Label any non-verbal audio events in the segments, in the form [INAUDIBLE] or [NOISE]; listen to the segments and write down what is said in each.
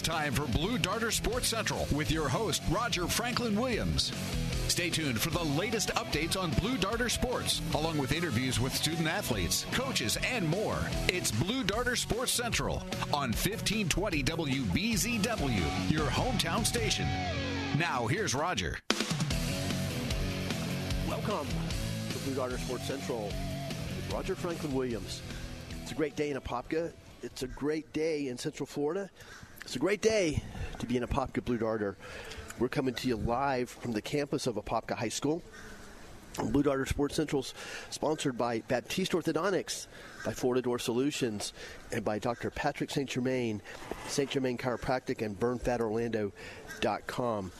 It's time for Blue Darter Sports Central with your host, Roger Franklin Williams. Stay tuned for the latest updates on Blue Darter Sports, along with interviews with student athletes, coaches, and more. It's Blue Darter Sports Central on 1520 WBZW, your hometown station. Now, here's Roger. Welcome to Blue Darter Sports Central with Roger Franklin Williams. It's a great day in Apopka. It's a great day in Central Florida. It's a great day to be in Apopka Blue Darter. We're coming to you live from the campus of Apopka High School. Blue Darter Sports Central's sponsored by Baptiste Orthodontics, by Florida Door Solutions, and by Dr. Patrick St. Germain, St. Germain Chiropractic, and BurnFatOrlando.com.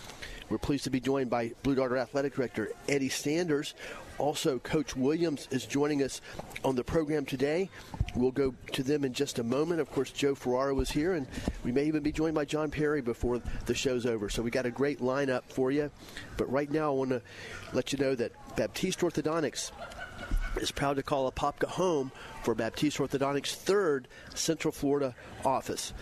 We're pleased to be joined by Blue Darter Athletic Director Eddie Sanders. Also, Coach Williams is joining us on the program today. We'll go to them in just a moment. Of course, Joe Ferraro is here, and we may even be joined by John Perry before the show's over. So we got a great lineup for you. But right now, I want to let you know that Baptiste Orthodontics is proud to call a Apopka home for Baptiste Orthodontics' third Central Florida office.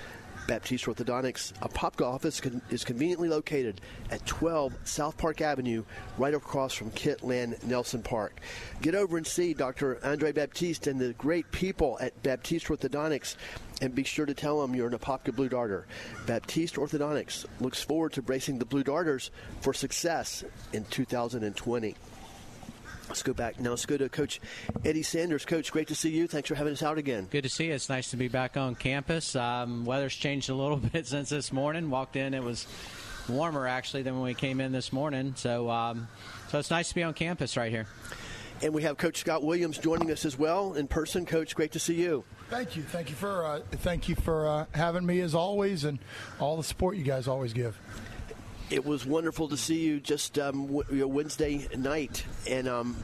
Baptiste Orthodontics Apopka office con- is conveniently located at 12 South Park Avenue, right across from Kit Land Nelson Park. Get over and see Dr. Andre Baptiste and the great people at Baptiste Orthodontics, and be sure to tell them you're an Apopka Blue Darter. Baptiste Orthodontics looks forward to bracing the Blue Darters for success in 2020. Let's go back now. Let's go to Coach Eddie Sanders. Coach, great to see you. Thanks for having us out again. Good to see you. It's nice to be back on campus. Um, weather's changed a little [LAUGHS] bit since this morning. Walked in, it was warmer actually than when we came in this morning. So, um, so it's nice to be on campus right here. And we have Coach Scott Williams joining us as well in person. Coach, great to see you. Thank you, thank you for uh, thank you for uh, having me as always, and all the support you guys always give. It was wonderful to see you just um, w- Wednesday night, and um,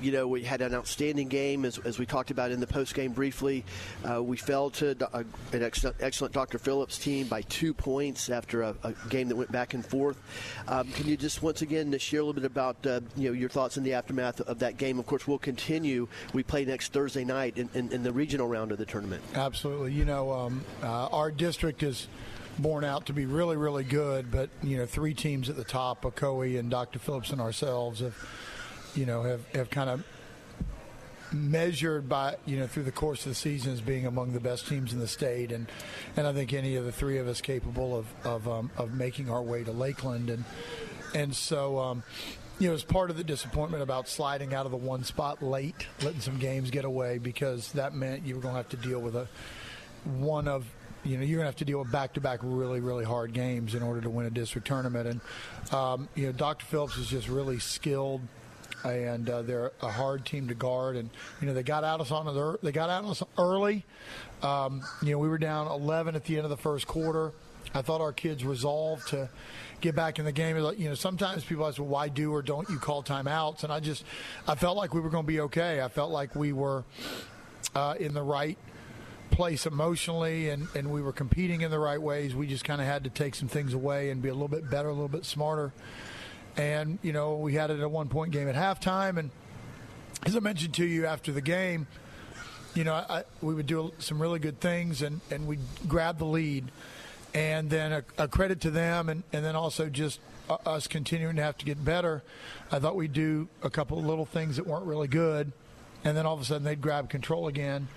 you know we had an outstanding game as, as we talked about in the post game briefly. Uh, we fell to uh, an excellent, excellent, Dr. Phillips team by two points after a, a game that went back and forth. Um, can you just once again share a little bit about uh, you know your thoughts in the aftermath of that game? Of course, we'll continue. We play next Thursday night in, in, in the regional round of the tournament. Absolutely. You know, um, uh, our district is borne out to be really, really good. But you know, three teams at the top, Ocoee and Dr. Phillips and ourselves, have you know have, have kind of measured by you know through the course of the season as being among the best teams in the state, and and I think any of the three of us capable of of, um, of making our way to Lakeland, and and so. Um, you know, as part of the disappointment about sliding out of the one spot late, letting some games get away because that meant you were going to have to deal with a one of you know, you're going to have to deal with back-to-back really, really hard games in order to win a district tournament. And um, you know, Dr. Phillips is just really skilled, and uh, they're a hard team to guard. And you know, they got out us on the, they got out us early. Um, you know, we were down 11 at the end of the first quarter. I thought our kids resolved to get back in the game. You know, sometimes people ask, well, why do or don't you call timeouts? And I just, I felt like we were going to be okay. I felt like we were uh, in the right place emotionally and, and we were competing in the right ways. We just kind of had to take some things away and be a little bit better, a little bit smarter. And, you know, we had it a one point game at halftime. And as I mentioned to you after the game, you know, I, we would do some really good things and, and we'd grab the lead. And then a, a credit to them and, and then also just uh, us continuing to have to get better. I thought we'd do a couple of little things that weren't really good. And then all of a sudden they'd grab control again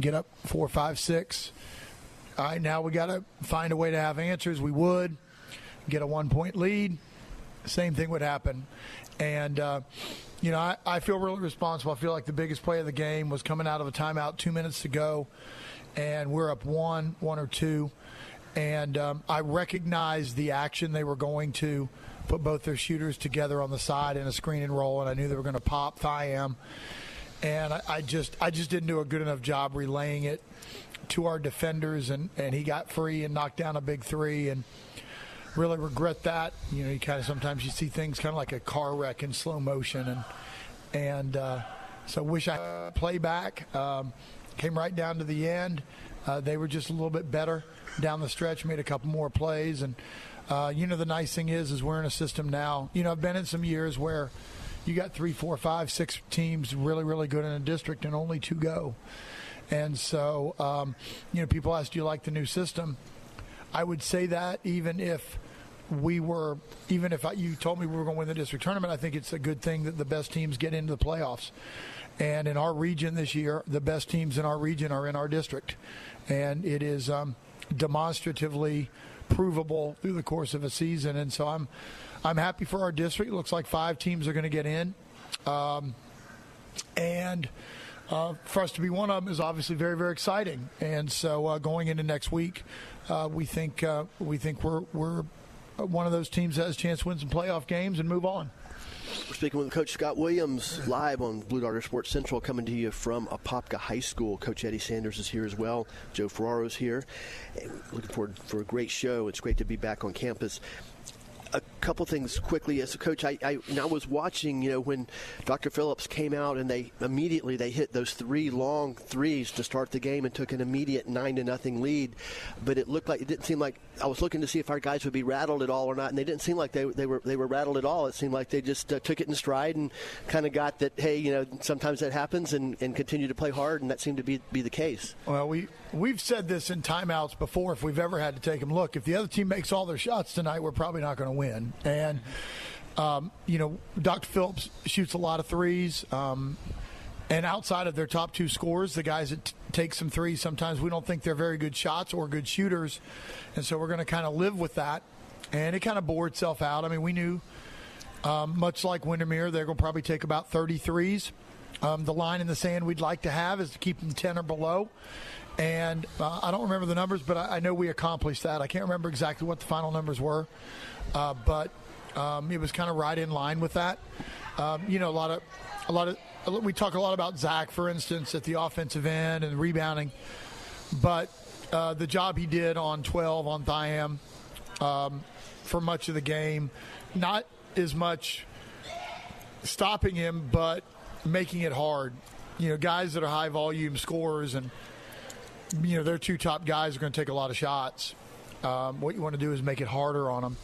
get up four, five, six. All right, now we got to find a way to have answers. We would get a one point lead. Same thing would happen. And, uh, you know, I, I feel really responsible. I feel like the biggest play of the game was coming out of a timeout, two minutes to go, and we're up one, one or two. And um, I recognized the action they were going to put both their shooters together on the side in a screen and roll, and I knew they were going to pop Thiam and I, I, just I just didn't do a good enough job relaying it to our defenders, and, and he got free and knocked down a big three, and really regret that. You know, you kind of sometimes you see things kind of like a car wreck in slow motion, and and uh, so wish I play back. Um, came right down to the end. Uh, they were just a little bit better down the stretch, made a couple more plays, and uh, you know the nice thing is, is we're in a system now. You know, I've been in some years where you got three, four, five, six teams really, really good in a district, and only two go. And so, um, you know, people ask, do you like the new system? I would say that even if we were, even if I, you told me we were going to win the district tournament, I think it's a good thing that the best teams get into the playoffs. And in our region this year, the best teams in our region are in our district. And it is um, demonstratively provable through the course of a season. And so I'm, I'm happy for our district. It looks like five teams are going to get in. Um, and uh, for us to be one of them is obviously very, very exciting. And so uh, going into next week, uh, we think uh, we think we're we're one of those teams that has a chance to win some playoff games and move on. We're speaking with Coach Scott Williams live on Blue Darter Sports Central, coming to you from Apopka High School. Coach Eddie Sanders is here as well. Joe Ferraro's here. looking forward for a great show. It's great to be back on campus a couple things quickly as a coach. I, I, I, was watching, you know, when Dr. Phillips came out and they immediately they hit those three long threes to start the game and took an immediate nine to nothing lead. But it looked like it didn't seem like I was looking to see if our guys would be rattled at all or not, and they didn't seem like they, they were they were rattled at all. It seemed like they just uh, took it in stride and kind of got that. Hey, you know, sometimes that happens, and, and continue to play hard, and that seemed to be be the case. Well, we we've said this in timeouts before. If we've ever had to take them, look, if the other team makes all their shots tonight, we're probably not going to win. And um, you know, Dr. Phillips shoots a lot of threes. Um, and outside of their top two scores, the guys that t- take some threes, sometimes we don't think they're very good shots or good shooters. And so we're going to kind of live with that. And it kind of bore itself out. I mean, we knew, um, much like Windermere, they're going to probably take about 33s. Um, the line in the sand we'd like to have is to keep them 10 or below. And uh, I don't remember the numbers, but I, I, know we accomplished that. I can't remember exactly what the final numbers were, uh, but um, it was kind of right in line with that. Um, you know, a lot of, a lot of, we talk a lot about Zach, for instance, at the offensive end and rebounding, but uh, the job he did on 12 on Thiam um, for much of the game, not as much stopping him, but making it hard. You know, guys that are high volume scorers and you know, their two top guys are going to take a lot of shots. Um, what you want to do is make it harder on them.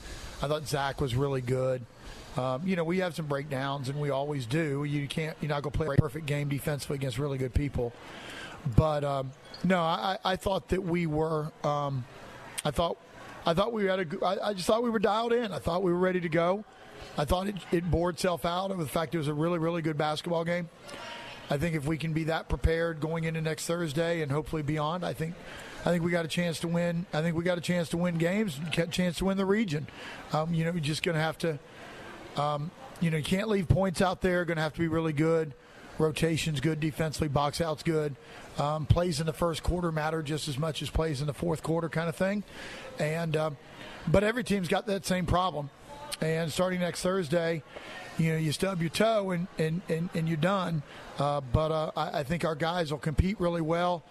I thought Zach was really good. Um, you know, we have some breakdowns, and we always do. You can't, you're not going to play a perfect game defensively against really good people. But um, no, I, I, thought that we were. Um, I thought, I thought we had a. I, I just thought we were dialed in. I thought we were ready to go. I thought it, it bore itself out with the fact it was a really, really good basketball game. I think if we can be that prepared going into next Thursday and hopefully beyond, I think I think we got a chance to win. I think we got a chance to win games, chance to win the region. Um, you know, you're just going to have to, um, you know, you can't leave points out there. Going to have to be really good. Rotations good, defensively, box outs good. Um, plays in the first quarter matter just as much as plays in the fourth quarter, kind of thing. And um, but every team's got that same problem. And starting next Thursday, you know, you stub your toe and, and, and, and you're done. Uh, but uh, I, I, think our guys will compete really well.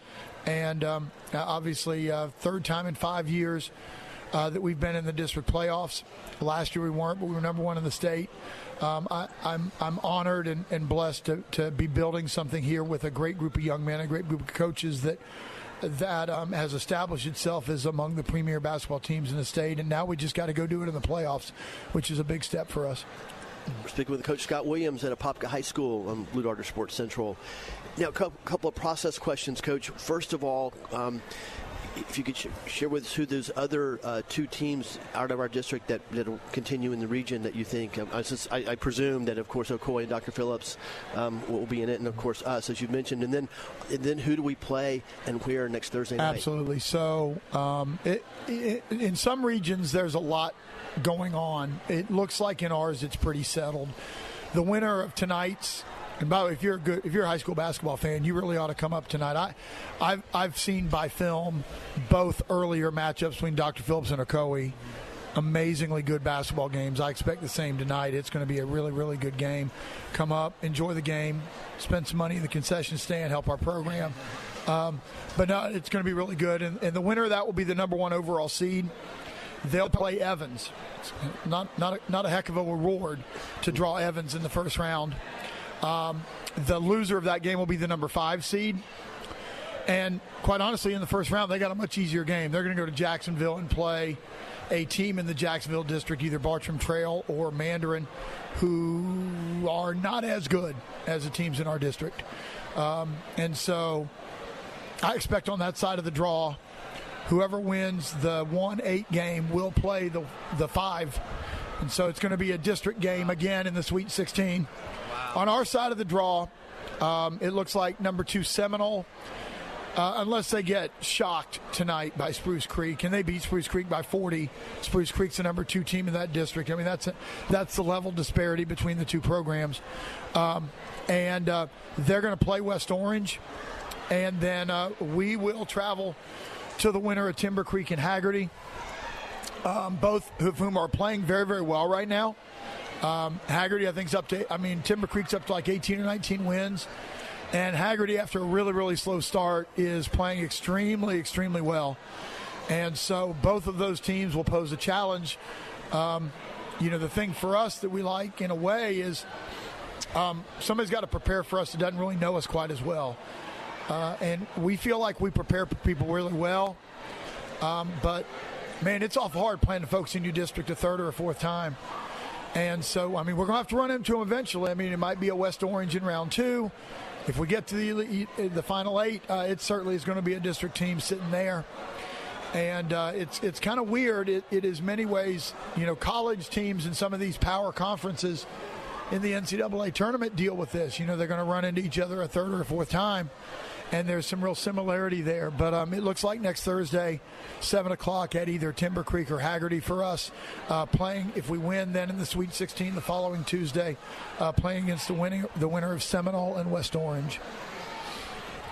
And um, obviously, uh, third time in five years uh, that we've been in the district playoffs. Last year we weren't, but we were number one in the state. Um, I, am I'm, I'm honored and, and blessed to, to be building something here with a great group of young men, a great group of coaches that that um, has established itself as among the premier basketball teams in the state, and now we just got to go do it in the playoffs, which is a big step for us. We're speaking with Coach Scott Williams at Apopka High School on Blue Darter Sports Central. Now, a couple of process questions, Coach. First of all, um, if you could sh- share with us who those other uh, two teams out of our district that will continue in the region that you think. Um, I, I, presume that, of course, Ocoee and Dr. Phillips um, will be in it, and of course us, as you mentioned. And then, and then who do we play and where next Thursday night? Absolutely. So, um, it, it, in some regions, there's a lot going on. It looks like in ours, it's pretty settled. The winner of tonight's and by the way, if you're a good, if you're a high school basketball fan, you really ought to come up tonight. I, I've I've seen by film both earlier matchups between Dr. Phillips and Ocoee. Amazingly good basketball games. I expect the same tonight. It's going to be a really, really good game. Come up, enjoy the game, spend some money in the concession stand, help our program. Um, but no, it's going to be really good. And, and the winner of that will be the number one overall seed. They'll play Evans. Not not a, not a heck of a reward to draw Evans in the first round. Um, the loser of that game will be the number five seed. And quite honestly, in the first round, they got a much easier game. They're going to go to Jacksonville and play a team in the Jacksonville district, either Bartram Trail or Mandarin, who are not as good as the teams in our district. Um, and so I expect on that side of the draw, whoever wins the 1 8 game will play the, the 5. And so it's going to be a district game again in the Sweet 16. Wow. On our side of the draw, um, it looks like number two Seminole uh, unless they get shocked tonight by Spruce Creek, and they beat Spruce Creek by 40. Spruce Creek's the number two team in that district. I mean, that's a, that's the level disparity between the two programs, um, and uh, they're going to play West Orange, and then uh, we will travel to the winner of Timber Creek and Hagerty, um, both of whom are playing very very well right now. Um, Hagerty, I think, is up to. I mean, Timber Creek's up to like 18 or 19 wins. And Hagerty, after a really, really slow start, is playing extremely, extremely well. And so both of those teams will pose a challenge. Um, you know, the thing for us that we like in a way is um, somebody's got to prepare for us that doesn't really know us quite as well. Uh, and we feel like we prepare people really well. Um, but, man, it's awful hard playing the folks in your district a third or a fourth time. And so, I mean, we're going to have to run into them eventually. I mean, it might be a West Orange in round two if we get to the the final eight, uh, it certainly is going to be a district team sitting there. And uh, it's it's kind of weird. It, it is many ways, you know, college teams in some of these power conferences in the NCAA tournament deal with this. You know, they're going to run into each other a third or a fourth time and there's some real similarity there. But um, it looks like next Thursday, seven o'clock at either Timber Creek or Hagerty for us. Uh, playing if we win, then in the Sweet 16 the following Tuesday, uh, playing against the winning the winner of Seminole and West Orange.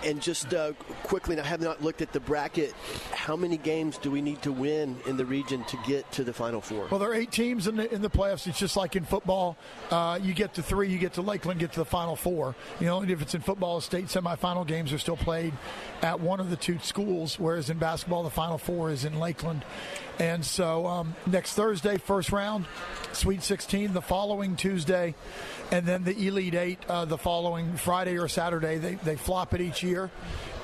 And just uh, quickly, I have not looked at the bracket. How many games do we need to win in the region to get to the Final Four? Well, there are eight teams in the in the playoffs. It's just like in football. Uh, you get to three, you get to Lakeland, get to the Final Four. You know, if it's in football, state semifinal games are still played at one of the two schools, whereas in basketball, the Final Four is in Lakeland. And so um, next Thursday, first round, Sweet 16. The following Tuesday, and then the Elite Eight uh, the following Friday or Saturday. They, they flop it each year,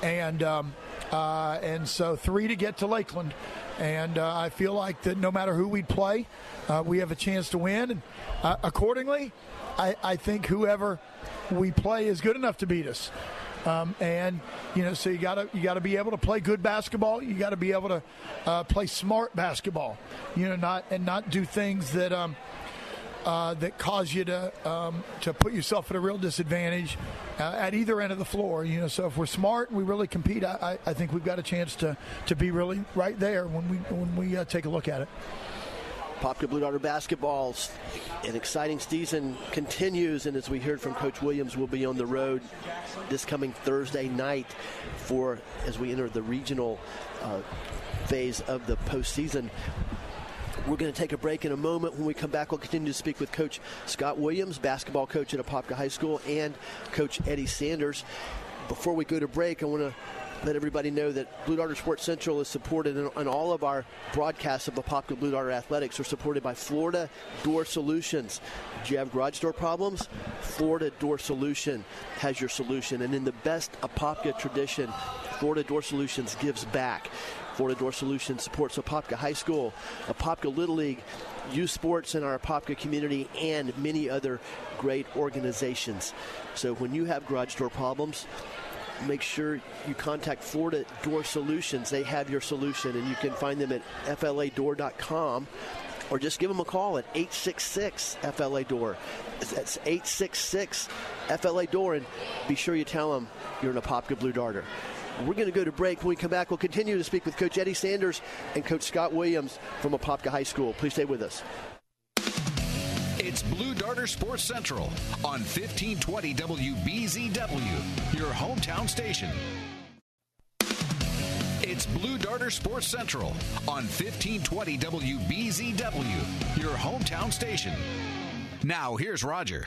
and um, uh, and so three to get to Lakeland. And uh, I feel like that no matter who we play, uh, we have a chance to win. And uh, accordingly, I, I think whoever we play is good enough to beat us. Um, and you know, so you got to you got to be able to play good basketball. You got to be able to uh, play smart basketball. You know, not and not do things that um, uh, that cause you to um, to put yourself at a real disadvantage uh, at either end of the floor. You know, so if we're smart and we really compete, I, I think we've got a chance to to be really right there when we when we uh, take a look at it. Apopka Blue Darter basketball's an exciting season continues, and as we heard from Coach Williams, we'll be on the road this coming Thursday night for as we enter the regional uh, phase of the postseason. We're going to take a break in a moment. When we come back, we'll continue to speak with Coach Scott Williams, basketball coach at Apopka High School, and Coach Eddie Sanders. Before we go to break, I want to let everybody know that Blue Darter Sports Central is supported and all of our broadcasts of Apopka Blue Darter Athletics are supported by Florida Door Solutions. Do you have garage door problems? Florida Door Solution has your solution. And in the best Apopka tradition, Florida Door Solutions gives back. Florida Door Solutions supports Apopka High School, Apopka Little League, youth sports in our Apopka community, and many other great organizations. So when you have garage door problems, make sure you contact Florida Door Solutions. They have your solution, and you can find them at fladoor.com or just give them a call at 866 FLA Door. That's 866 FLA Door, and be sure you tell them you're an Apopka Blue Darter. We're going to go to break. When we come back, we'll continue to speak with Coach Eddie Sanders and Coach Scott Williams from Apopka High School. Please stay with us. It's Blue Darter Sports Central on 1520 WBZW, your hometown station. It's Blue Darter Sports Central on 1520 WBZW, your hometown station. Now, here's Roger.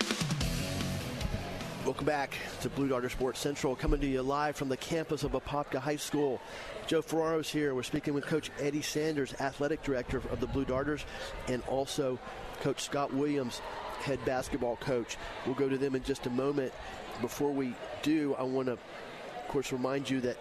Welcome back to Blue Darter Sports Central, coming to you live from the campus of Apopka High School. Joe Ferraro's here. We're speaking with Coach Eddie Sanders, athletic director of the Blue Darters, and also Coach Scott Williams, head basketball coach. We'll go to them in just a moment. Before we do, I want to, of course, remind you that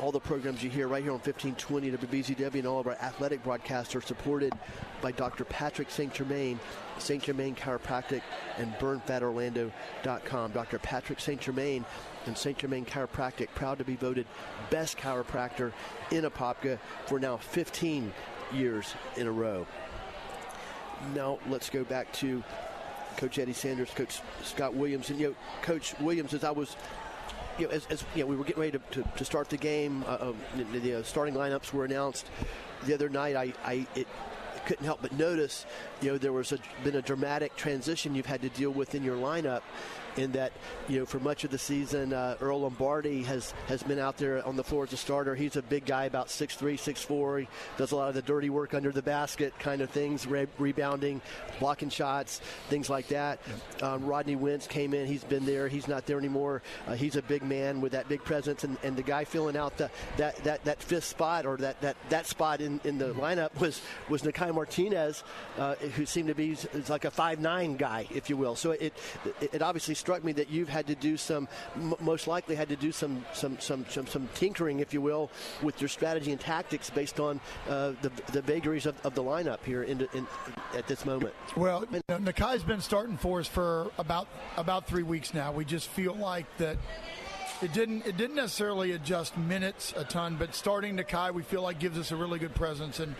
all the programs you hear right here on 1520 WBZW and all of our athletic broadcasts are supported by Dr. Patrick St. Germain, St. Germain Chiropractic, and BurnFatOrlando.com. Dr. Patrick St. Germain and St. Germain Chiropractic, proud to be voted best chiropractor in Apopka for now 15 years in a row. Now let's go back to Coach Eddie Sanders, Coach Scott Williams, and you know, Coach Williams. As I was you know, as, as you know, we were getting ready to, to, to start the game. Uh, um, the, the uh, starting lineups were announced the other night. I, I it, couldn't help but notice, you know, there was a, been a dramatic transition you've had to deal with in your lineup in that you know for much of the season, uh, Earl Lombardi has has been out there on the floor as a starter. He's a big guy, about 6'3", 6'4". He does a lot of the dirty work under the basket kind of things, re- rebounding, blocking shots, things like that. Um, Rodney Wentz came in. He's been there. He's not there anymore. Uh, he's a big man with that big presence, and, and the guy filling out the, that, that that fifth spot or that that, that spot in, in the lineup was was Nakai Martinez, uh, who seemed to be like a five nine guy, if you will. So it it obviously struck me that you've had to do some, m- most likely had to do some, some, some, some, some tinkering, if you will, with your strategy and tactics based on uh, the, the vagaries of, of the lineup here in, in, at this moment. Well, you know, Nakai's been starting for us for about about three weeks now. We just feel like that it didn't it didn't necessarily adjust minutes a ton, but starting Nakai we feel like gives us a really good presence and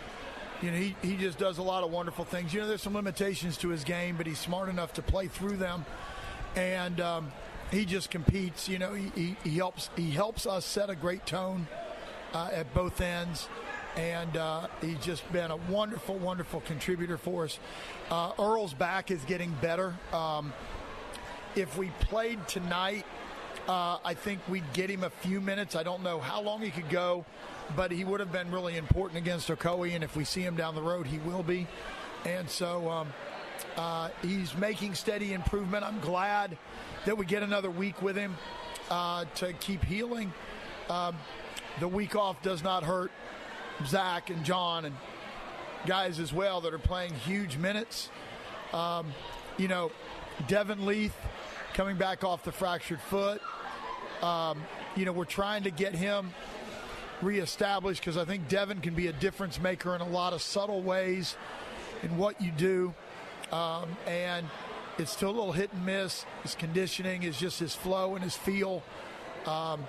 you know he, he just does a lot of wonderful things. You know there's some limitations to his game, but he's smart enough to play through them and um, he just competes. You know, he, he, he, helps he helps us set a great tone uh, at both ends, and uh, he's just been a wonderful, wonderful contributor for us. Uh, Earl's back is getting better. Um, if we played tonight, uh, I think we'd get him a few minutes. I don't know how long he could go, but he would have been really important against Ocoee, and if we see him down the road, he will be. And so. Um, uh, he's making steady improvement. I'm glad that we get another week with him uh, to keep healing. Um, the week off does not hurt Zach and John and guys as well that are playing huge minutes. Um, you know, Devin Leith coming back off the fractured foot. Um, you know, we're trying to get him reestablished because I think Devin can be a difference maker in a lot of subtle ways in what you do. Um, and it's still a little hit and miss. His conditioning is just his flow and his feel. Um,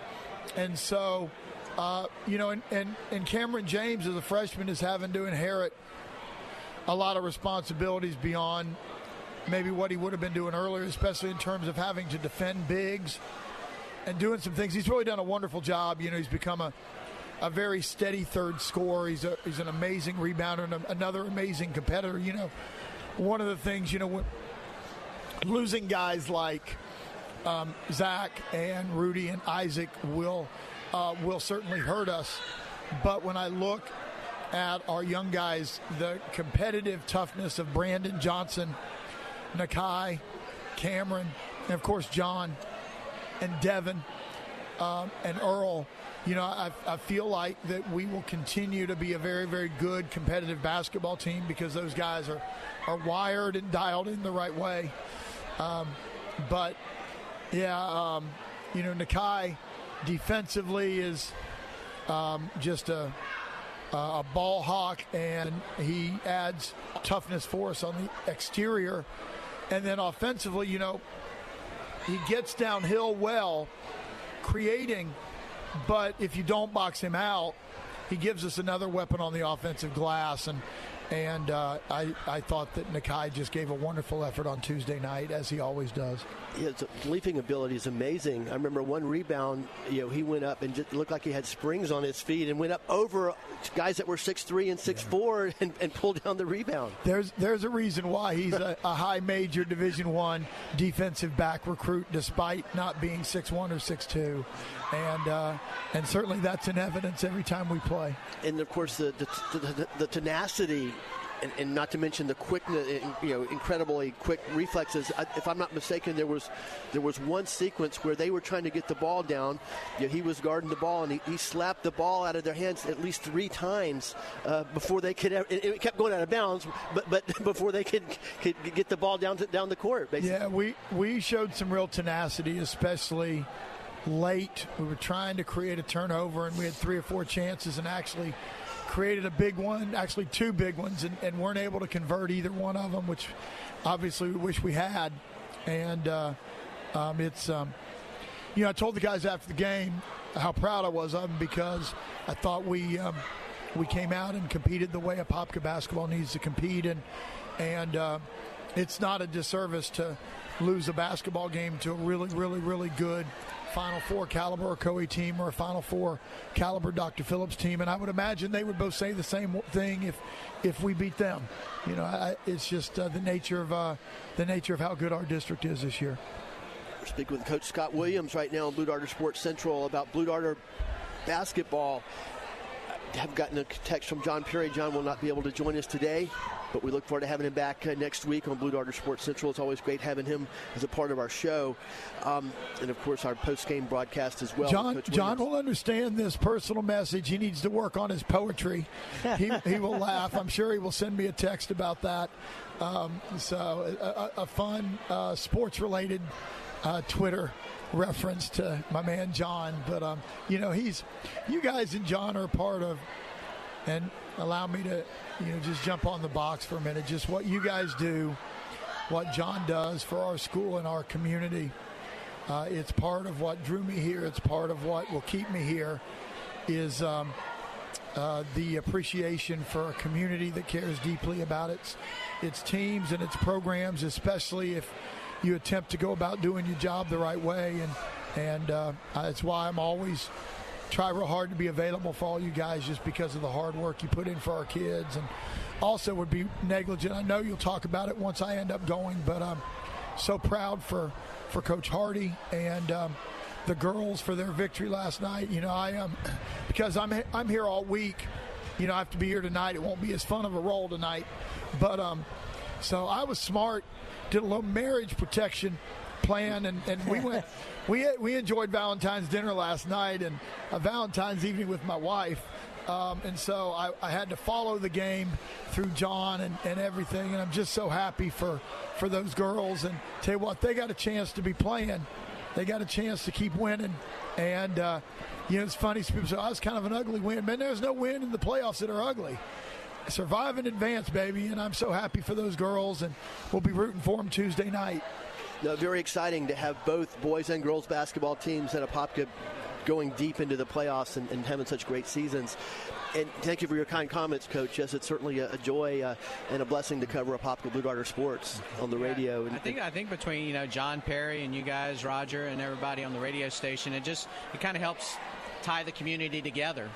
and so, uh, you know, and, and, and Cameron James as a freshman is having to inherit a lot of responsibilities beyond maybe what he would have been doing earlier, especially in terms of having to defend bigs and doing some things. He's really done a wonderful job. You know, he's become a, a very steady third scorer. He's, a, he's an amazing rebounder and a, another amazing competitor. You know, one of the things, you know, losing guys like um, Zach and Rudy and Isaac will uh, will certainly hurt us. But when I look at our young guys, the competitive toughness of Brandon Johnson, Nakai, Cameron, and of course John and Devin um, and Earl you know, I, I, feel like that we will continue to be a very, very good competitive basketball team because those guys are, are wired and dialed in the right way. Um, but, yeah, um, you know, Nakai defensively is um, just a, a ball hawk, and he adds toughness for us on the exterior. And then offensively, you know, he gets downhill well, creating – but if you don't box him out, he gives us another weapon on the offensive glass. And and uh, I, I thought that Nakai just gave a wonderful effort on Tuesday night, as he always does. His leaping ability is amazing. I remember one rebound, you know, he went up and just looked like he had springs on his feet and went up over guys that were six three and six four and, and pulled down the rebound. There's there's a reason why he's a, a high major Division One defensive back recruit, despite not being six one or six two, and uh, and certainly that's in evidence every time we play. And of course the the, the, the tenacity and, and, not to mention the quick, you know, incredibly quick reflexes. If I'm not mistaken, there was there was one sequence where they were trying to get the ball down. You know, he was guarding the ball, and he, he, slapped the ball out of their hands at least three times uh, before they could. Ever, it, it, kept going out of bounds, but but [LAUGHS] before they could, could get the ball down to, down the court. Basically. Yeah, we we showed some real tenacity, especially late. We were trying to create a turnover, and we had three or four chances, and actually created a big one, actually two big ones, and, and weren't able to convert either one of them, which obviously we wish we had. And uh, um, it's, um, you know, I told the guys after the game how proud I was of them because I thought we um, we came out and competed the way Apopka basketball needs to compete, and and uh, it's not a disservice to lose a basketball game to a really, really, really good Final Four caliber Ocoee team or a Final Four caliber Dr. Phillips team, and I would imagine they would both say the same thing if if we beat them. You know, I, it's just uh, the nature of uh, the nature of how good our district is this year. We're speaking with Coach Scott Williams right now on Blue Darter Sports Central about Blue Darter basketball I have gotten a text from John Perry. John will not be able to join us today, but we look forward to having him back uh, next week on Blue Darter Sports Central. It's always great having him as a part of our show, um, and of course our post-game broadcast as well. John, John will understand this personal message. He needs to work on his poetry. he, [LAUGHS] he will laugh. I'm sure he will send me a text about that. Um, so a, a fun uh, sports-related uh, Twitter reference to my man John, but um, you know he's you guys and John are part of, and allow me to you know just jump on the box for a minute. Just what you guys do, what John does for our school and our community. Uh, it's part of what drew me here. It's part of what will keep me here. Is um, uh, the appreciation for a community that cares deeply about its its teams and its programs, especially if you attempt to go about doing your job the right way, and and uh, that's why I'm always try real hard to be available for all you guys, just because of the hard work you put in for our kids, and also would be negligent. I know you'll talk about it once I end up going, but I'm so proud for for Coach Hardy and. Um, the girls for their victory last night. You know, I am um, [CLEARS THROAT] because I'm I'm here all week. You know, I have to be here tonight. It won't be as fun of a role tonight, but um, so I was smart did a little marriage protection plan, and, and we went. [LAUGHS] we we enjoyed Valentine's dinner last night and a Valentine's evening with my wife. Um, and so I, I, had to follow the game through John and, and everything, and I'm just so happy for, for those girls. And tell you what, they got a chance to be playing. They got a chance to keep winning. And, uh, you know, it's funny. People say, oh, it's kind of an ugly win. Man, there's no win in the playoffs that are ugly survive in advance, baby. And I'm so happy for those girls, and we'll be rooting for them Tuesday night. No, very exciting to have both boys and girls basketball teams at Apopka going deep into the playoffs and, and, having such great seasons. And thank you for your kind comments, Coach. Yes, it's certainly a, a joy uh, and a blessing to cover Apopka Blue Darter Sports on the yeah, radio. And, I think I think between you know John Perry and you guys, Roger, and everybody on the radio station, it just it kind of helps tie the community together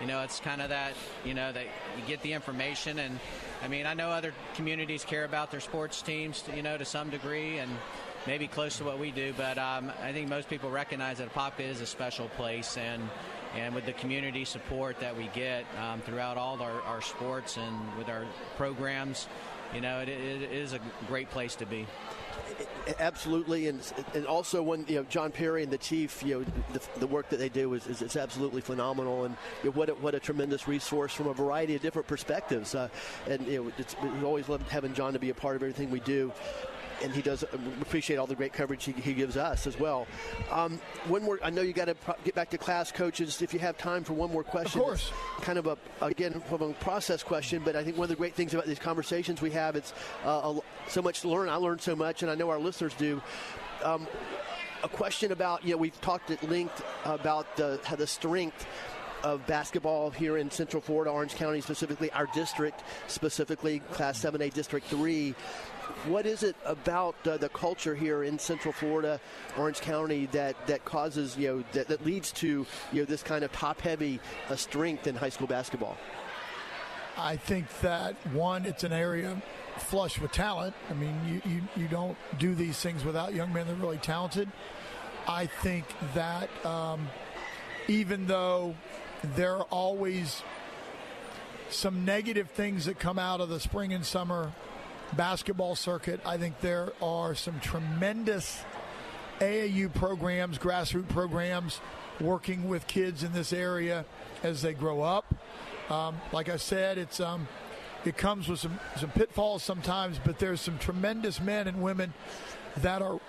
you know, it's kind of that, you know, that you get the information. And I mean, I know other communities care about their sports teams, you know, to some degree, and maybe close to what we do. But um, I think most people recognize that Apopka is a special place, and and with the community support that we get um, throughout all our, our sports and with our programs, you know, it, it is a great place to be. Absolutely, and and also when you know John Perry and the chief, you know the, the work that they do is, is absolutely phenomenal, and you know, what a, what a tremendous resource from a variety of different perspectives. Uh, and you know, it's, we always loved having John to be a part of everything we do and he does appreciate all the great coverage he, he gives us as well. Um, one more, I know you got to pro- get back to class, coaches. If you have time for one more question, of course. Kind of a again from a process question, but I think one of the great things about these conversations we have, it's uh, a, so much to learn. I learned so much, and I know our listeners do. Um, a question about you know we've talked at length about the, how the strength of basketball here in Central Florida, Orange County specifically, our district specifically, Class 7A District 3 what is it about uh, the culture here in Central Florida, Orange County, that, that causes you know that, that leads to you know this kind of top-heavy uh, strength in high school basketball? I think that one, it's an area flush with talent. I mean, you, you, you don't do these things without young men that are really talented. I think that um, even though there are always some negative things that come out of the spring and summer basketball circuit. I think there are some tremendous AAU programs, grassroots programs, working with kids in this area as they grow up. Um, like I said, it's um, it comes with some, some pitfalls sometimes, but there's some tremendous men and women that are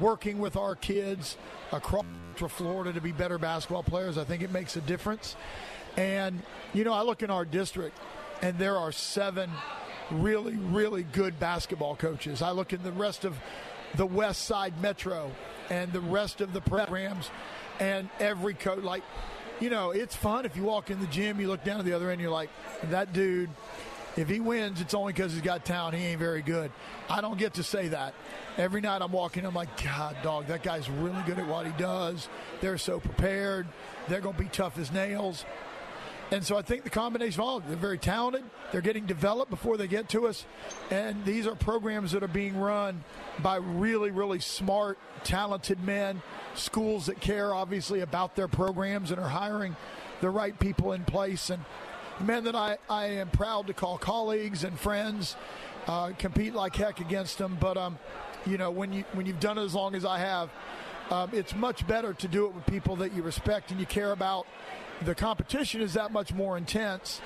working with our kids across Florida to be better basketball players. I think it makes a difference. And, you know, I look in our district, and there are seven really, really good basketball coaches. I look in the rest of the West Side Metro and the rest of the programs, and every coach, like, you know, it's fun if you walk in the gym, you look down at the other end, you're like, that dude if he wins, it's only because he's got talent. He ain't very good. I don't get to say that. Every night I'm walking, I'm like, God, dog, that guy's really good at what he does. They're so prepared. They're going to be tough as nails. And so I think the combination of all, they're very talented. They're getting developed before they get to us. And these are programs that are being run by really, really smart, talented men, schools that care, obviously, about their programs and are hiring the right people in place. And men that I, I am proud to call colleagues and friends, uh, compete like heck against them. But um, you know, when you when you've done it as long as I have, um, it's much better to do it with people that you respect and you care about. The competition is that much more intense.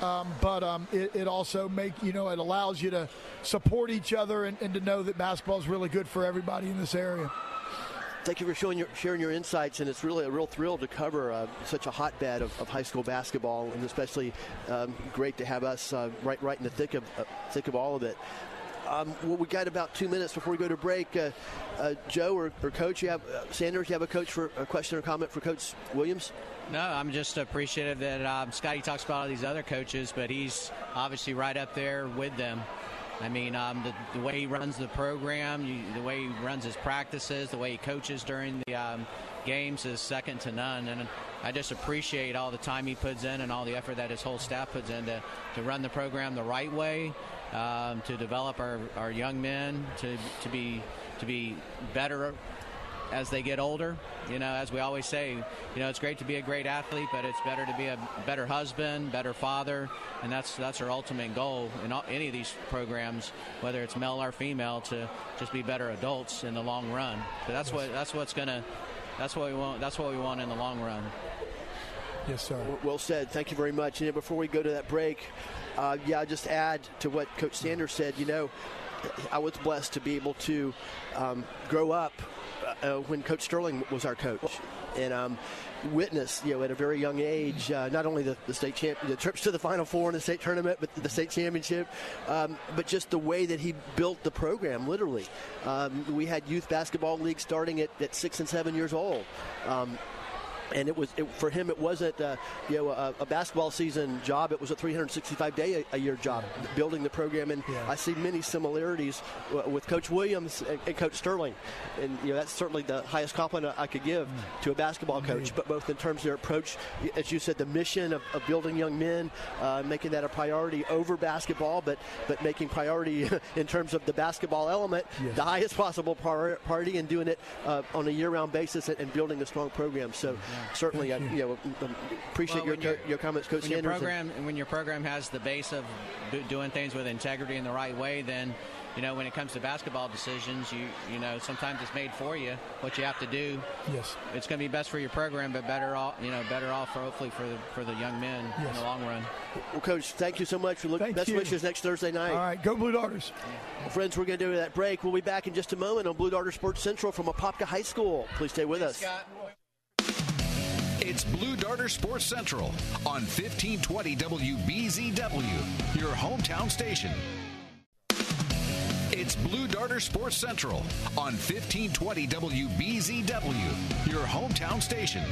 Um, but um, it, it, also make you know it allows you to support each other and, and to know that basketball is really good for everybody in this area. Thank you for showing your, sharing your insights, and it's really a real thrill to cover uh, such a hotbed of, of, high school basketball, and especially um, great to have us uh, right right in the thick of uh, thick of all of it. Um, well, we got about two minutes before we go to break. Uh, uh, Joe or, or, Coach, you have uh, Sanders. You have a coach for a question or comment for Coach Williams? No, I'm just appreciative that um, Scotty talks about all these other coaches, but he's obviously right up there with them. I mean, um, the, the, way he runs the program, you, the way he runs his practices, the way he coaches during the um, games is second to none. And I just appreciate all the time he puts in and all the effort that his whole staff puts in to, to run the program the right way, um, to develop our, our young men to, to be to be better as they get older. You know, as we always say, you know, it's great to be a great athlete, but it's better to be a better husband, better father, and that's that's our ultimate goal in all, any of these programs, whether it's male or female, to just be better adults in the long run. But that's what that's what's gonna that's what we want. That's what we want in the long run. Yes, sir. Well said. Thank you very much. And before we go to that break, uh, yeah, just add to what Coach Sanders said. You know, I was blessed to be able to um, grow up uh, when Coach Sterling was our coach, and um, witnessed, you know, at a very young age, uh, not only the, the state champ, the trips to the Final Four in the state tournament, but the state championship, um, but just the way that he built the program, literally. Um, we had youth basketball league starting at, at six and seven years old. Um, and it was it, for him. It wasn't uh, you know a, a, basketball season job. It was a 365 day a, a year job, building the program. And yeah. I see many similarities with Coach Williams and, and, Coach Sterling. And you know that's certainly the highest compliment I could give mm. to a basketball coach. But both in terms of their approach, as you said, the mission of, of building young men, uh, making that a priority over basketball, but but making priority [LAUGHS] in terms of the basketball element yes. the highest possible priority, and doing it uh, on a year-round basis and, and, building a strong program. So. Mm-hmm certainly, I, you know, appreciate well, your, your comments, Coach when Sanders. Your program, and when your program has the base of doing things with integrity in the right way, then you know, when it comes to basketball decisions, you you know, sometimes it's made for you what you have to do. Yes, it's going to be best for your program, but better off, you know, better off for hopefully for the for the young men yes. in the long run. Well, Coach, thank you so much. For look, thank best you. wishes next Thursday night. All right, go Blue Darters. Well, friends, we're going to do that break. We'll be back in just a moment on Blue Darter Sports Central from Apopka High School. Please stay with us. Scott. It's Blue Darter Sports Central on 1520 WBZW, your hometown station. It's Blue Darter Sports Central on 1520 WBZW, your hometown station.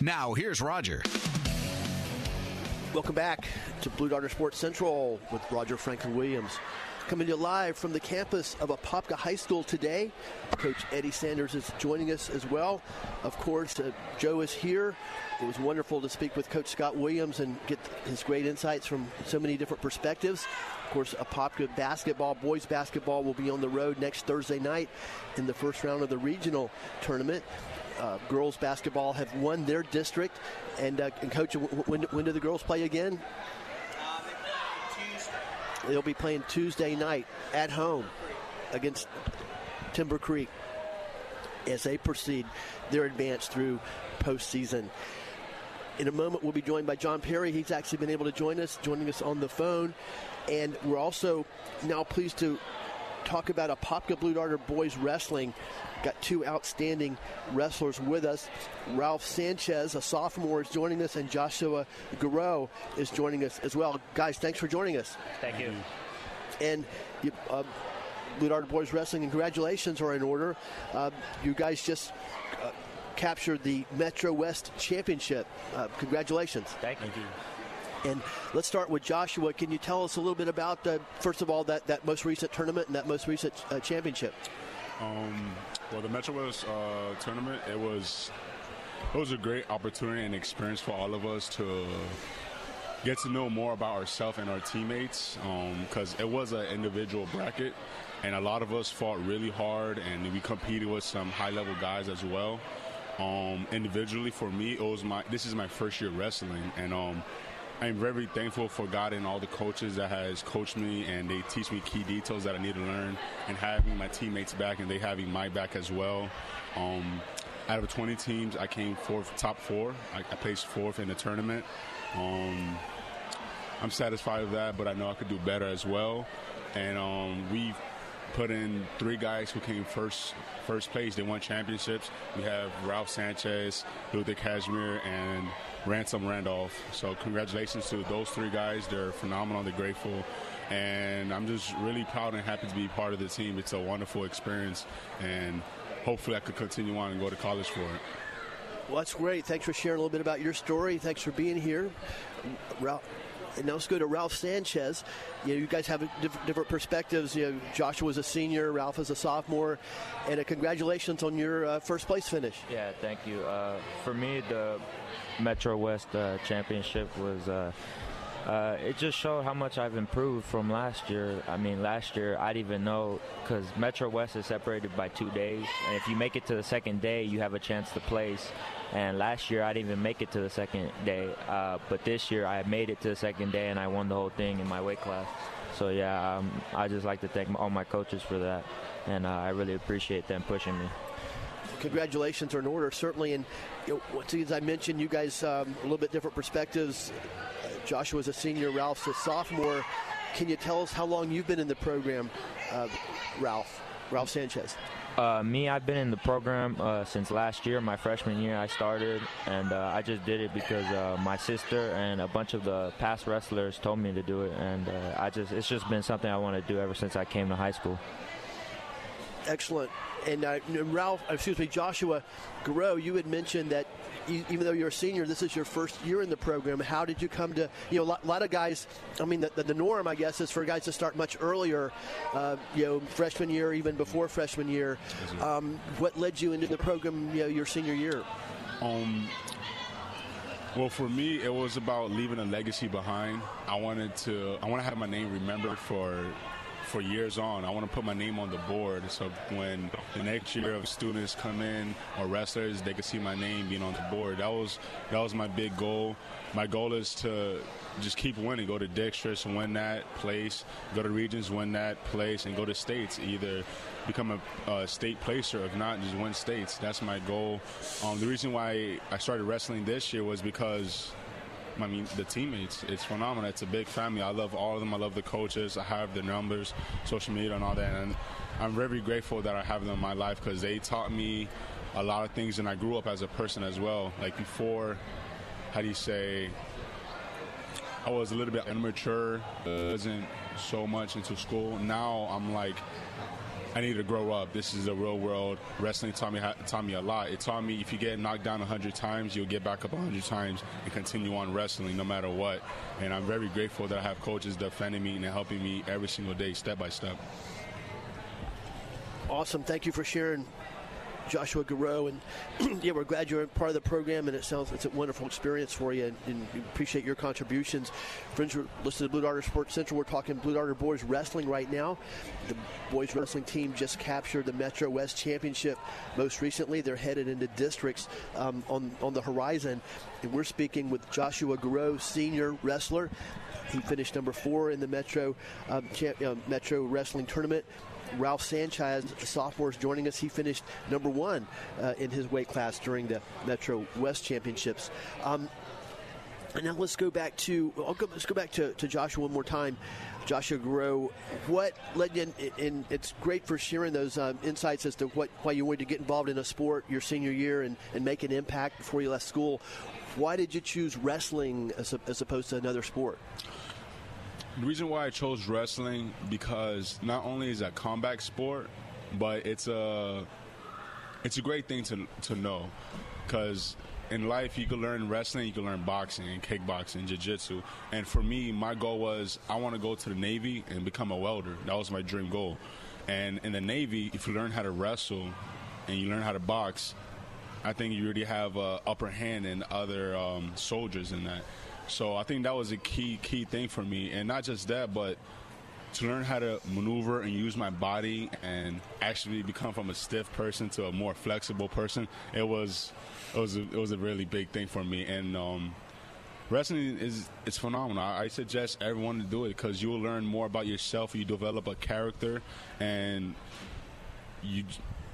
Now, here's Roger. Welcome back to Blue Darter Sports Central with Roger Franklin Williams. Coming to you live from the campus of Apopka High School today. Coach Eddie Sanders is joining us as well. Of course, uh, Joe is here. It was wonderful to speak with Coach Scott Williams and get his great insights from so many different perspectives. Of course, Apopka basketball, boys basketball, will be on the road next Thursday night in the first round of the regional tournament. Uh, girls basketball have won their district. And, uh, and coach, when, when do the girls play again? They'll be playing Tuesday night at home against Timber Creek as they proceed their advance through postseason. In a moment, we'll be joined by John Perry. He's actually been able to join us, joining us on the phone. And we're also now pleased to talk about Apopka Blue Darter Boys Wrestling. Got two outstanding wrestlers with us. Ralph Sanchez, a sophomore, is joining us, and Joshua Garreau is joining us as well. Guys, thanks for joining us. Thank you. And uh, Blue Darter Boys Wrestling, congratulations are in order. Uh, you guys just uh, captured the Metro West Championship. Uh, congratulations. Thank you. And let's start with Joshua. Can you tell us a little bit about, uh, first of all, that, that most recent tournament and that most recent uh, championship? Um, well, the Metro West uh, tournament, it was it was a great opportunity and experience for all of us to get to know more about ourselves and our teammates because um, it was an individual bracket and a lot of us fought really hard and we competed with some high level guys as well um, individually for me it was my this is my first year wrestling and um, I'm very thankful for God and all the coaches that has coached me and they teach me key details that I need to learn and having my teammates back and they having my back as well. Um, out of 20 teams, I came fourth, top four. I, I placed fourth in the tournament. Um, I'm satisfied with that, but I know I could do better as well. And um, we've put in three guys who came first first place. They won championships. We have Ralph Sanchez, Luther Cashmere, and Ransom Randolph. So congratulations to those three guys. They're phenomenal. They're grateful. And I'm just really proud and happy to be part of the team. It's a wonderful experience. And hopefully I could continue on and go to college for it. Well, that's great. Thanks for sharing a little bit about your story. Thanks for being here. Ralph, and now let's go to Ralph Sanchez. You know, you guys have different, different perspectives. You know, Joshua's a senior, Ralph is a sophomore, and congratulations on your uh, first place finish. Yeah, thank you. Uh, for me, the Metro West uh, Championship was. Uh, it just showed how much I've improved from last year. I mean, last year I didn't even know because Metro West is separated by two days, and if you make it to the second day, you have a chance to place. And last year I didn't even make it to the second day, uh, but this year I made it to the second day and I won the whole thing in my weight class. So yeah, um, I just like to thank all my coaches for that, and uh, I really appreciate them pushing me congratulations are in order, certainly. And you know, as I mentioned, you guys um, a little bit different perspectives. Joshua's a senior, Ralph's a sophomore. Can you tell us how long you've been in the program, uh, Ralph? Ralph Sanchez. Uh, me, I've been in the program uh, since last year. My freshman year, I started, and uh, I just did it because uh, my sister and a bunch of the past wrestlers told me to do it, and uh, I just—it's just been something I want to do ever since I came to high school. Excellent. And uh, Ralph, excuse me, Joshua Garreau, you had mentioned that even though you're a senior, this is your first year in the program. How did you come to, you know, a lot, lot of guys, I mean, the, the, norm, I guess, is for guys to start much earlier, uh, you know, freshman year, even before freshman year. Um, what led you into the program, you know, your senior year? Um, well, for me, it was about leaving a legacy behind. I wanted to, I want to have my name remembered for for years on. I want to put my name on the board so when the next year of students come in or wrestlers, they can see my name being on the board. That was that was my big goal. My goal is to just keep winning. Go to districts, win that place. Go to regions, win that place, and go to states. Either become a, a state placer, if not, just win states. That's my goal. Um, the reason why I started wrestling this year was because I mean, the teammates, it's phenomenal. It's a big family. I love all of them. I love the coaches. I have the numbers, social media, and all that. And I'm very grateful that I have them in my life because they taught me a lot of things, and I grew up as a person as well. Like before, how do you say? I was a little bit immature, wasn't so much into school. Now I'm like I need to grow up. This is the real world. Wrestling taught me taught me a lot. It taught me if you get knocked down hundred times, you'll get back up hundred times and continue on wrestling no matter what. And I'm very grateful that I have coaches defending me and helping me every single day, step by step. Awesome. Thank you for sharing Joshua Garreau, and [CLEARS THROAT] yeah, we're glad you're part of the program, and it sounds it's a wonderful experience for you, and, and we appreciate your contributions. Friends, who listen to Blue Darter Sports Central. We're talking Blue Darter boys wrestling right now. The boys wrestling team just captured the Metro West Championship. Most recently, they're headed into districts um, on on the horizon, and we're speaking with Joshua Garreau, senior wrestler. He finished number four in the Metro um, champ, uh, Metro Wrestling Tournament. Ralph Sanchez, sophomore, is joining us. He finished number one uh, in his weight class during the Metro West Championships. Um, and now let's go back to go, let's go back to, to Joshua one more time. Joshua Garreau, what led you? In, and it's great for sharing those um, insights as to what why you wanted to get involved in a sport your senior year and, and make an impact before you left school. Why did you choose wrestling as, a, as opposed to another sport? The reason why I chose wrestling because not only is a combat sport, but it's a it's a great thing to to know because in life you can learn wrestling, you can learn boxing and kickboxing, jiu-jitsu. And for me, my goal was I want to go to the Navy and become a welder. That was my dream goal. And in the Navy, if you learn how to wrestle and you learn how to box, I think you already have a upper hand in other um, soldiers in that. So I think that was a key key thing for me, and not just that, but to learn how to maneuver and use my body and actually become from a stiff person to a more flexible person. It was it was a, it was a really big thing for me, and um, wrestling is it's phenomenal. I, suggest everyone to do it because you will learn more about yourself. You develop a character, and you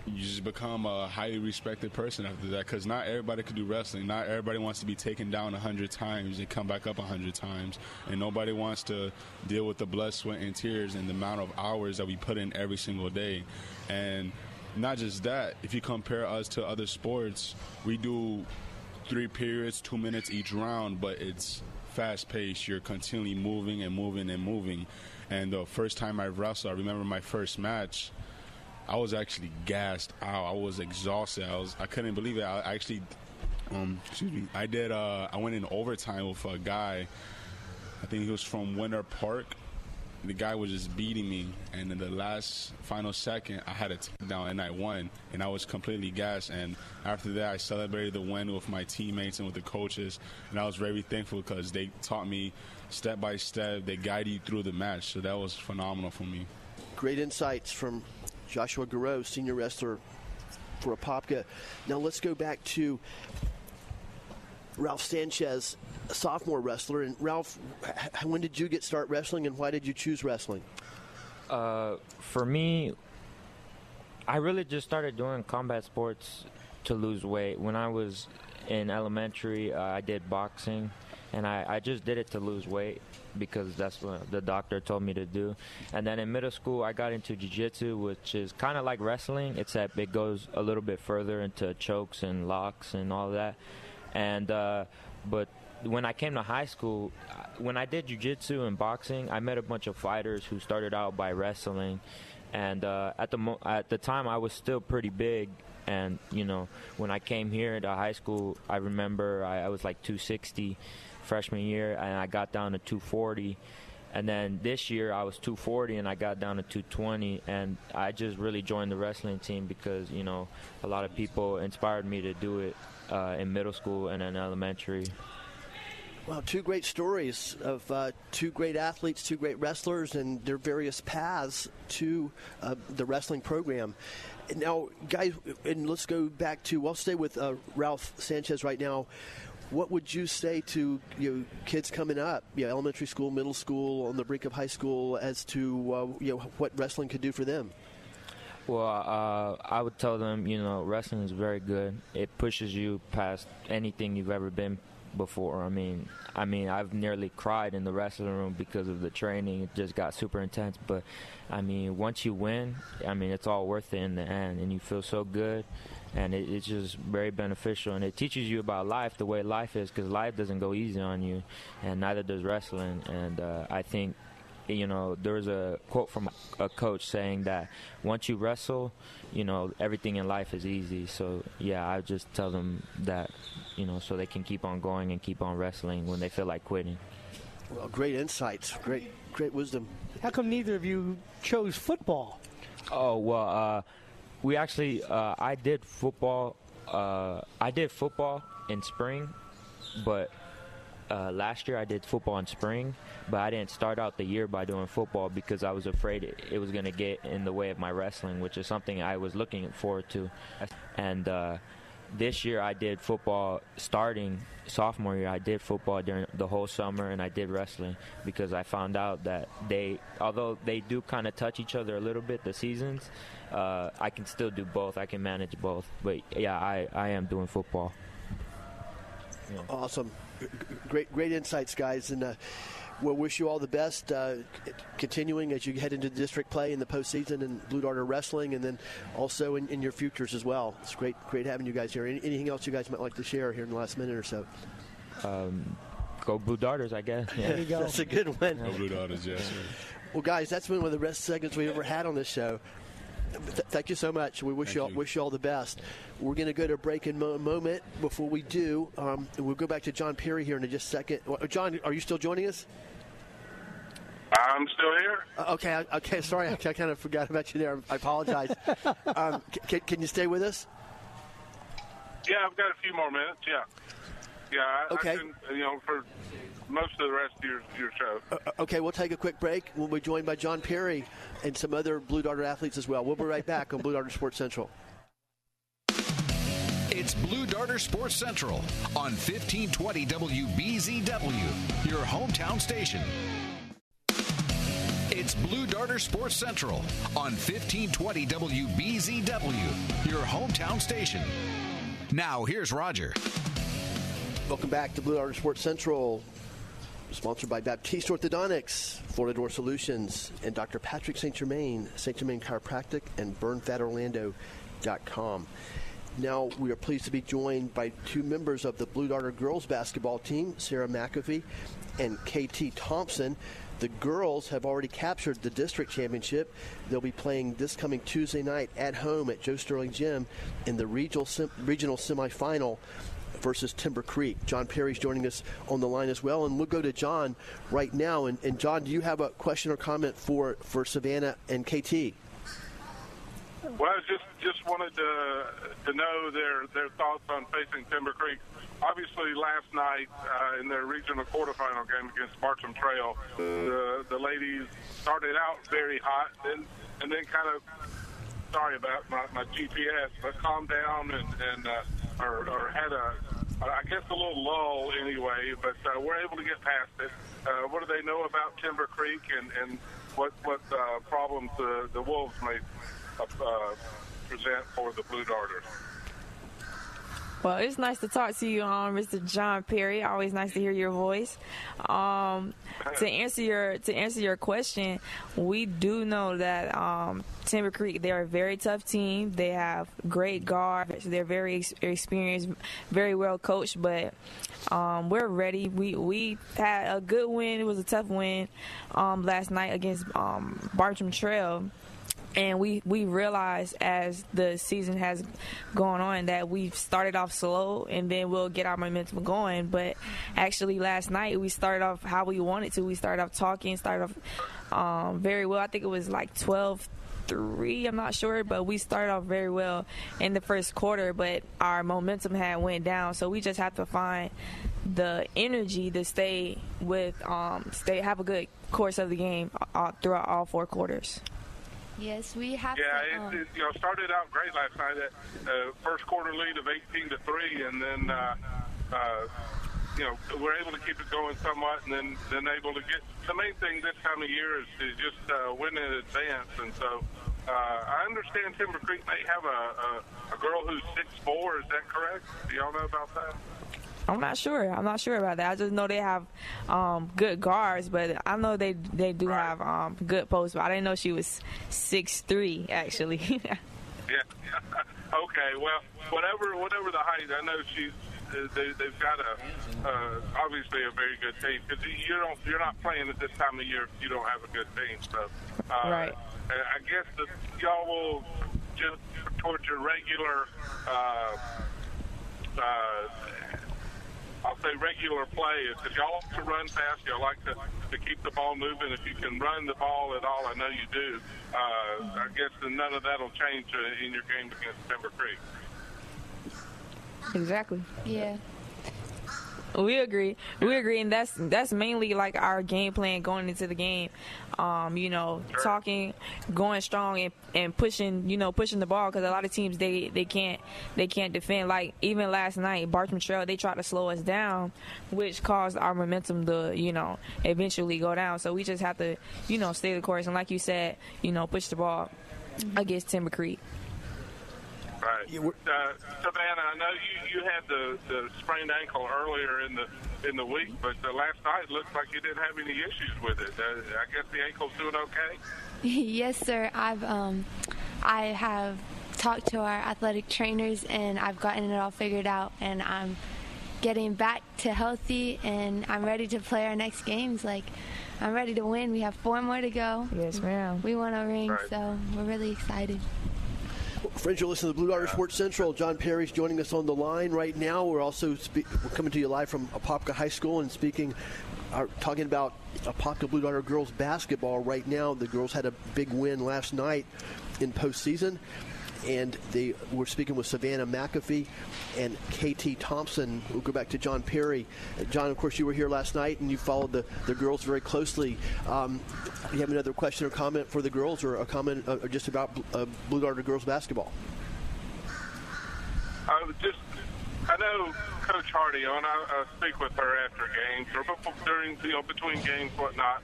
you just become a highly respected person after that because not everybody could do wrestling. Not everybody wants to be taken down a hundred times and come back up a hundred times, and nobody wants to deal with the blood, sweat, and tears and the amount of hours that we put in every single day. And not just that, if you compare us to other sports, we do three periods, two minutes each round, but it's fast paced. You're continually moving and moving and moving. And the first time I wrestled, I remember my first match I was actually gassed out. I was exhausted. I was I couldn't believe it. I actually um excuse me. I did uh I went in overtime with a guy. I think he was from Winter Park. The guy was just beating me, and in the last final second, I had a takedown and I won, and I was completely gassed. And after that, I celebrated the win with my teammates and with the coaches, and I was very thankful because they taught me step by step. They guided you through the match, so that was phenomenal for me. Great insights from Joshua Garreau, senior wrestler for Apopka. Now let's go back to Ralph Sanchez, a sophomore wrestler. And Ralph, when did you get start wrestling, and why did you choose wrestling? Uh, for me, I really just started doing combat sports to lose weight. When I was in elementary, uh, I did boxing, and I, I just did it to lose weight because that's what the doctor told me to do. And then in middle school, I got into jiu-jitsu, which is kind of like wrestling, except it goes a little bit further into chokes and locks and all that. And uh, but when I came to high school, when I did jiu-jitsu and boxing, I met a bunch of fighters who started out by wrestling. And uh, at the mo- at the time, I was still pretty big, and you know, when I came here to high school, I remember I, I was like 260 freshman year, and I got down to 240. And then this year I was 240 and I got down to 220 and I just really joined the wrestling team because you know a lot of people inspired me to do it uh, in middle school and in elementary. Well, two great stories of uh, two great athletes, two great wrestlers, and their various paths to uh, the wrestling program. Now, guys, and let's go back to. We'll stay with uh, Ralph Sanchez right now what would you say to you know, kids coming up, you know, elementary school, middle school, on the brink of high school, as to uh, you know what wrestling could do for them? Well, uh, I would tell them, you know, wrestling is very good. It pushes you past anything you've ever been before. I mean, I mean, I've nearly cried in the wrestling room because of the training. It just got super intense. But I mean, once you win, I mean, it's all worth it in the end, and you feel so good and it, it's just very beneficial. And it teaches you about life the way life is because life doesn't go easy on you and neither does wrestling. And uh, i think you know there was a quote from a coach saying that once you wrestle you know everything in life is easy. So yeah i just tell them that you know so they can keep on going and keep on wrestling when they feel like quitting. Well great insights great great wisdom. How come neither of you chose football? Oh well uh we actually, uh, I did football. Uh, I did football in spring, but uh, last year I did football in spring, but I didn't start out the year by doing football because I was afraid it, it was going to get in the way of my wrestling, which is something I was looking forward to. And uh, this year I did football starting sophomore year. I did football during the whole summer, and I did wrestling because I found out that they, although they do kind of touch each other a little bit, the seasons, uh, I can still do both. I can manage both. But yeah, I, I am doing football. Yeah. Awesome great, great insights, guys, and uh, we'll wish you all the best uh, continuing as you head into district play in the postseason and Blue Darter Wrestling, and then also in, in, your futures as well. It's great, great having you guys here. Any, anything else you guys might like to share here in the last minute or so? Um, go Blue Darters, I guess. Yeah. There you go. That's a good one. Go Blue Darters, yes. Well, guys, that's been one of the best segments we've ever had on this show. Th- thank you so much. We wish thank you all, you. wish you all the best. We're going to go to a break in a moment. Before we do, um, we'll go back to John Perry here in just a second. John, are you still joining us? I'm still here. Uh, okay, okay. Sorry, I, I, kind of forgot about you there. I apologize. [LAUGHS] um, can, can, you stay with us? Yeah, I've got a few more minutes. Yeah, yeah. I, okay. I can, you know, for most of the rest of your, your show. Uh, okay, we'll take a quick break. We'll be joined by John Perry and some other Blue Darter athletes as well. We'll be right back on Blue Darter Sports Central. It's Blue Darter Sports Central on 1520 WBZW, your hometown station. It's Blue Darter Sports Central on 1520 WBZW, your hometown station. Now, here's Roger. Welcome back to Blue Darter Sports Central, sponsored by Baptiste Orthodontics, Florida Door Solutions, and Dr. Patrick St. Germain, St. Germain Chiropractic, and BurnFatOrlando.com. Now we are pleased to be joined by two members of the Blue Darter girls basketball team, Sarah McAfee and KT Thompson. The girls have already captured the district championship. They'll be playing this coming Tuesday night at home at Joe Sterling Gym in the regional regional semifinal versus Timber Creek. John Perry's joining us on the line as well, and we'll go to John right now. And, and John, do you have a question or comment for for Savannah and KT? Well, I just just wanted to to know their their thoughts on facing Timber Creek. Obviously, last night uh, in their regional quarterfinal game against Bartram Trail, the the ladies started out very hot, and and then kind of sorry about my, my GPS, but calmed down and and uh, or, or had a I guess a little lull anyway, but uh, we're able to get past it. Uh, what do they know about Timber Creek and, and what what uh, problems the, the Wolves may uh, present for the Blue Darters. Well, it's nice to talk to you, um, Mr. John Perry. Always nice to hear your voice. Um, to answer your to answer your question, we do know that um, Timber Creek they're a very tough team. They have great guards. They're very ex- experienced, very well coached. But um, we're ready. We we had a good win. It was a tough win um, last night against um, Bartram Trail and we we realize as the season has gone on that we've started off slow and then we'll get our momentum going. But actually last night we started off how we wanted to. We started off talking started off um, very well. I think it was like 12 three i'm not sure but we started off very well in the first quarter but our momentum had went down. So we just have to find the energy to stay with um stay have a good course of the game uh, throughout all four quarters Yes, we have. Yeah, to, um, it, it, you know started out great last night. At uh, first quarter lead of 18 to three, and then uh, uh, you know we're able to keep it going somewhat, and then then able to get. The main thing this time of year is, is just uh, win in advance, and so. Uh, I understand Timber Creek may have a, a, a girl who's six four. Is that correct? Do y'all know about that? I'm not sure. I'm not sure about that. I just know they have um, good guards, but I know they they do right. have um, good posts. But I didn't know she was six three actually. [LAUGHS] yeah. [LAUGHS] okay. Well, whatever whatever the height, I know she's. They, they've got a uh, obviously a very good team because you don't you're not playing at this time of year if you don't have a good team. So, uh, right. I guess that y'all will just towards your regular uh, uh, I'll say regular play is because y'all like to run fast. Y'all like to, to keep the ball moving. If you can run the ball at all, I know you do. Uh, I guess none of that will change uh, in your game against Timber Creek. Exactly. Yeah. We agree. We agree, and that's that's mainly like our game plan going into the game. Um, you know, talking, going strong, and, and pushing. You know, pushing the ball because a lot of teams they they can't they can't defend. Like even last night, Bartram Trail they tried to slow us down, which caused our momentum to you know eventually go down. So we just have to you know stay the course and like you said, you know, push the ball against Timber Creek. Right. Uh, Savannah, I know you, you had the, the sprained ankle earlier in the in the week, but uh, last night looked like you didn't have any issues with it. Uh, I guess the ankle's doing okay. [LAUGHS] yes, sir. I've um, I have talked to our athletic trainers and I've gotten it all figured out, and I'm getting back to healthy, and I'm ready to play our next games. Like. I'm ready to win. We have four more to go. Yes, ma'am. We want a ring, so we're really excited. Friends, you're listening to Blue Darter Sports Central. John Perry's joining us on the line right now. We're also we're coming to you live from Apopka High School and speaking, are talking about Apopka Blue Darter girls basketball right now. The girls had a big win last night in postseason, and they were speaking with Savannah McAfee and KT Thompson. We'll go back to John Perry. Uh, John, of course, you were here last night and you followed the, the girls very closely. Um, you have another question or comment for the girls, or a comment uh, just about uh, Blue Darter girls basketball? I was just, I know Coach Hardy, and I, I speak with her after games or before, during, you know, between games, whatnot.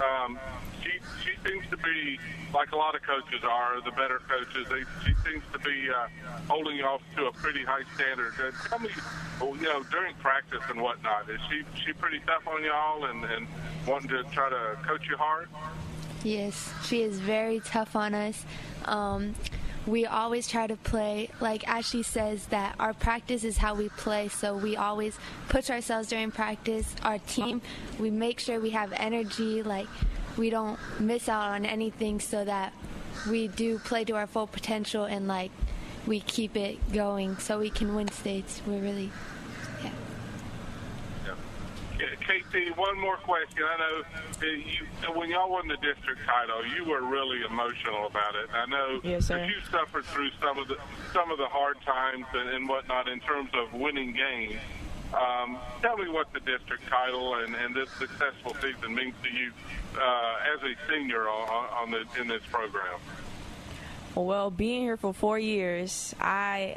Um, she she seems to be like a lot of coaches are, the better coaches. They, she seems to be uh, holding off to a pretty high standard. Uh, tell me, you know, during practice and whatnot, is she she pretty tough on y'all and and wanting to try to coach you hard? Yes, she is very tough on us. Um, we always try to play, like Ashley says, that our practice is how we play. So we always push ourselves during practice. Our team, we make sure we have energy, like we don't miss out on anything so that we do play to our full potential and like we keep it going so we can win states. We're really KT, one more question. I know you, when y'all won the district title, you were really emotional about it. I know Yes, that you suffered through some of the some of the hard times and, and whatnot in terms of winning games. Um, tell me what the district title and, and this successful season means to you uh, as a senior on, on the in this program. Well, being here for four years, I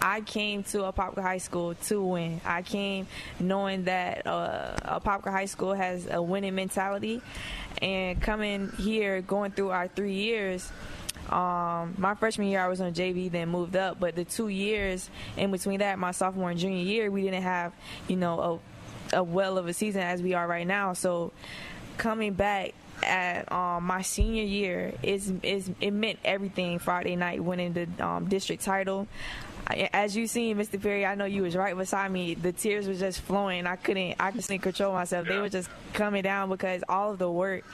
I came to Apopka High School to win. I came knowing that uh, Apopka High School has a winning mentality, and coming here, going through our three years. Um, my freshman year, I was on JV, then moved up. But the two years in between that, my sophomore and junior year, we didn't have, you know, a, a well of a season as we are right now. So coming back at um, my senior year is is it meant everything. Friday night winning the um, district title. As you seen, Mr. Perry, I know you was right beside me. The tears were just flowing. I couldn't, I couldn't control myself. They were just coming down because all of the work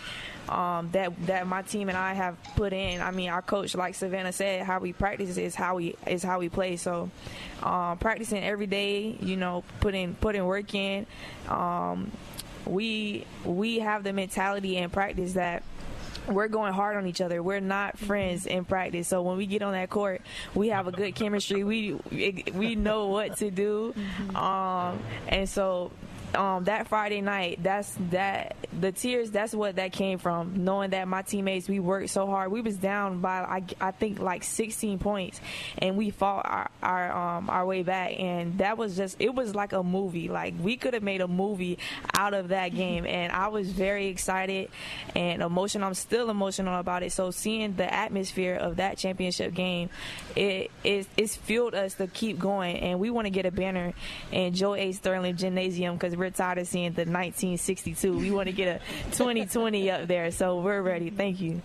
um, that that my team and I have put in. I mean, our coach, like Savannah said, how we practice is how we is how we play. So, um, practicing every day, you know, putting putting work in. Um, we we have the mentality in practice that we're going hard on each other. We're not friends in practice. So when we get on that court, we have a good chemistry. We we know what to do, um, and so. Um, that Friday night, that's that the tears. That's what that came from. Knowing that my teammates, we worked so hard. We was down by I, I think like 16 points, and we fought our our um, our way back. And that was just it was like a movie. Like we could have made a movie out of that game. And I was very excited and emotional. I'm still emotional about it. So seeing the atmosphere of that championship game, it it it's fueled us to keep going. And we want to get a banner in Joe A. Sterling Gymnasium because we're tired of seeing the 1962. We want to get a 2020 up there. So we're ready. Thank you.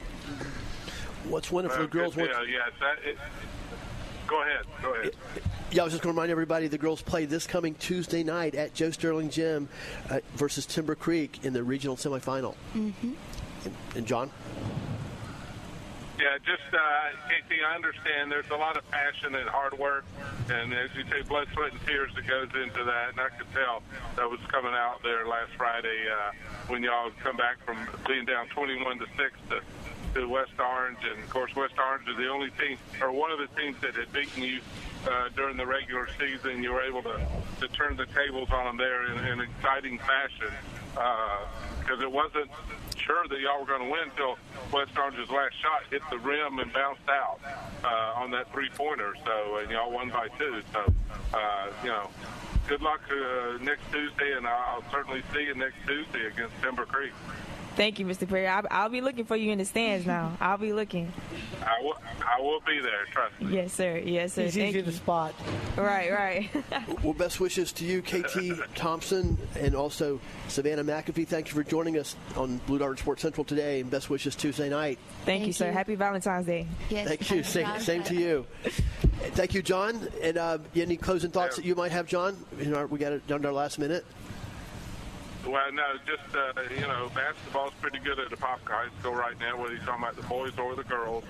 What's wonderful, Well, the girls. good What's. Yeah, that, it, go ahead. Go ahead. Yeah, I was just going to remind everybody the girls play this coming Tuesday night at Joe Sterling Gym uh, versus Timber Creek in the regional semifinal. Mm-hmm. And, and John? Yeah, just uh, KT, I understand there's a lot of passion and hard work, and as you say, blood, sweat, and tears that goes into that. And I could tell that was coming out there last Friday uh, when y'all come back from being down 21 to six to to West Orange, and of course West Orange is the only team or one of the teams that had beaten you uh, during the regular season. You were able to to turn the tables on them there in, in exciting fashion because it wasn't sure that y'all were going to win until West Orange's last shot hit the rim and bounced out uh, on that three-pointer. So, and y'all won by two. So, uh, you know, good luck uh, next Tuesday, and I'll certainly see you next Tuesday against Timber Creek. Thank you, Mr. Perry. I'll, I'll, be looking for you in the stands now. I'll be looking. I will, I will be there, trust me. Yes, sir. Yes, sir. He's Thank easy you. to spot. Right, right. [LAUGHS] well, best wishes to you, KT Thompson, and also Savannah McAfee. Thank you for joining us on Blue Darter Sports Central today, and best wishes Tuesday night. Thank, Thank you, sir. You. Happy Valentine's Day. Yes, Thank you. Same, same, to you. Thank you, John. And uh, any closing thoughts yeah. that you might have, John? You know, we got it down to our last minute. Well, no, just uh, you know, basketball's pretty good at the Pop High School right now, whether you're talking about the boys or the girls.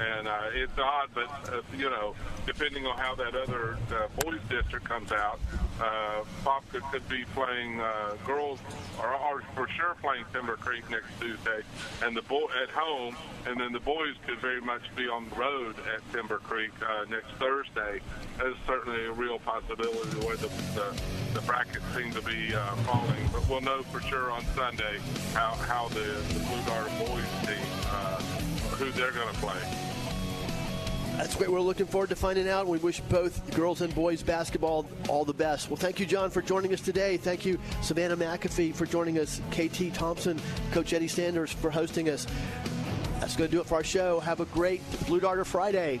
And uh, it's odd, but uh, you know, depending on how that other uh, boys district comes out, uh, Pop could, be playing uh, girls, or, or for sure playing Timber Creek next Tuesday, and the boy at home, and then the boys could very much be on the road at Timber Creek uh, next Thursday. That's certainly a real possibility the way the, the, the brackets seem to be uh, falling. But we'll know for sure on Sunday how how the, the Blue Darter boys team. Uh, who they're going to play. That's great. We're looking forward to finding out. We wish both girls and boys basketball all the best. Well, thank you, John, for joining us today. Thank you, Savannah McAfee, for joining us. KT Thompson, Coach Eddie Sanders, for hosting us. That's going to do it for our show. Have a great Blue Darter Friday.